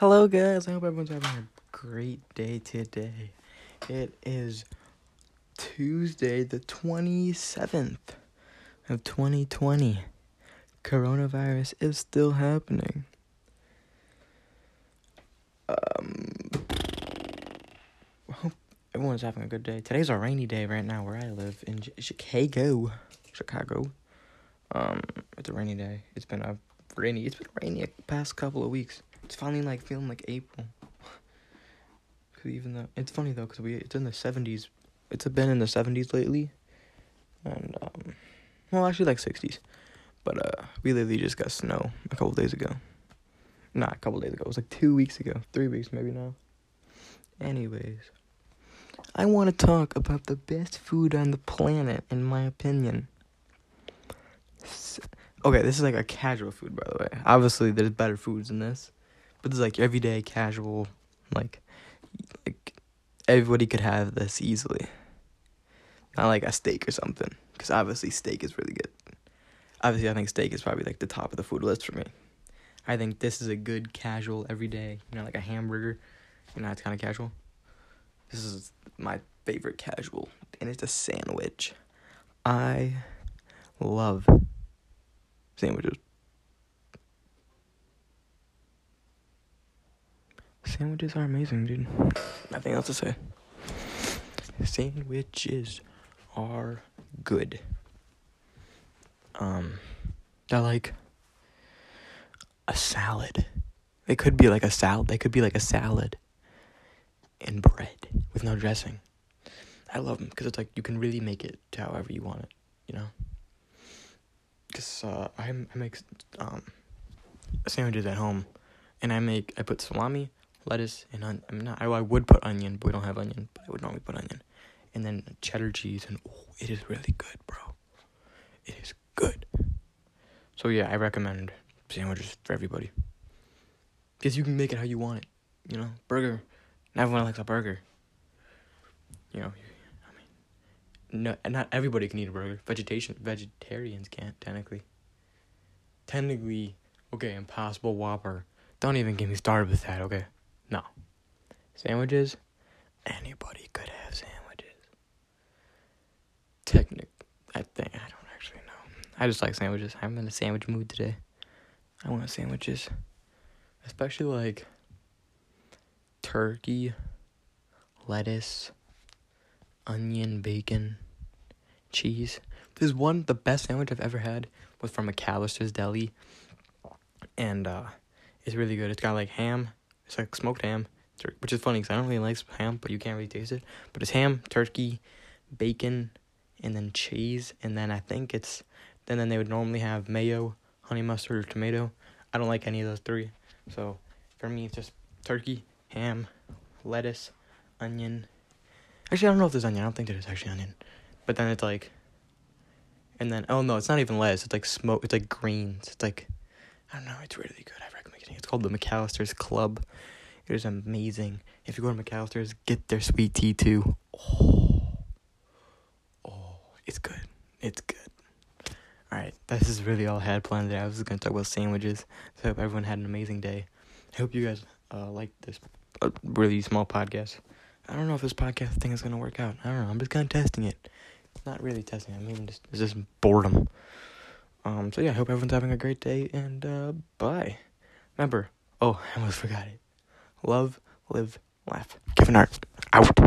Hello, guys. I hope everyone's having a great day today. It is Tuesday, the 27th of 2020. Coronavirus is still happening. Um, I hope everyone's having a good day. Today's a rainy day right now where I live in Chicago. Chicago. Um, it's a rainy day. It's been a rainy. It's been rainy the past couple of weeks. It's finally like feeling like April. Even though it's funny though, cause we it's in the seventies. It's been in the seventies lately, and um, well actually like sixties, but uh, we literally just got snow a couple days ago. Not a couple days ago. It was like two weeks ago, three weeks maybe now. Anyways, I want to talk about the best food on the planet, in my opinion. Okay, this is like a casual food, by the way. Obviously, there's better foods than this. But it's like everyday casual, like like everybody could have this easily. Not like a steak or something, because obviously steak is really good. Obviously, I think steak is probably like the top of the food list for me. I think this is a good casual everyday, you know, like a hamburger. You know, it's kind of casual. This is my favorite casual, and it's a sandwich. I love sandwiches. Sandwiches are amazing, dude. Nothing else to say. Sandwiches are good. Um, they're like a salad. They could be like a salad. They could be like a salad and bread with no dressing. I love them because it's like you can really make it to however you want it, you know. Because uh, I I make um sandwiches at home, and I make I put salami, lettuce and on, I'm not. I, I would put onion, but we don't have onion. But I would normally put onion, and then cheddar cheese, and oh, it is really good, bro. It is good. So yeah, I recommend sandwiches for everybody. Because you can make it how you want it. You know, burger. Not everyone likes a burger. You know, I mean, no, not everybody can eat a burger. Vegetation, vegetarians can't technically. Technically, okay, Impossible Whopper. Don't even get me started with that. Okay. No. Sandwiches? Anybody could have sandwiches. Technic I think I don't actually know. I just like sandwiches. I'm in a sandwich mood today. I want sandwiches. Especially like turkey, lettuce, onion, bacon, cheese. There's one the best sandwich I've ever had was from McAllister's Deli. And uh it's really good. It's got like ham, it's like smoked ham, which is funny because I don't really like ham, but you can't really taste it. But it's ham, turkey, bacon, and then cheese, and then I think it's then then they would normally have mayo, honey mustard, or tomato. I don't like any of those three, so for me it's just turkey, ham, lettuce, onion. Actually, I don't know if there's onion. I don't think there's actually onion, but then it's like, and then oh no, it's not even lettuce. It's like smoke. It's like greens. It's like I don't know. It's really good. I called the McAllister's Club. It is amazing. If you go to McAllister's, get their sweet tea too. Oh, oh, it's good. It's good. All right, this is really all I had planned today. I was gonna talk about sandwiches. So I hope everyone had an amazing day. I hope you guys uh, like this uh, really small podcast. I don't know if this podcast thing is gonna work out. I don't know. I'm just kind of testing it. Not really testing. I'm just just boredom. Um, so yeah, I hope everyone's having a great day and uh, bye. Remember, oh, I almost forgot it. Love, live, laugh. Kevin Hart, out.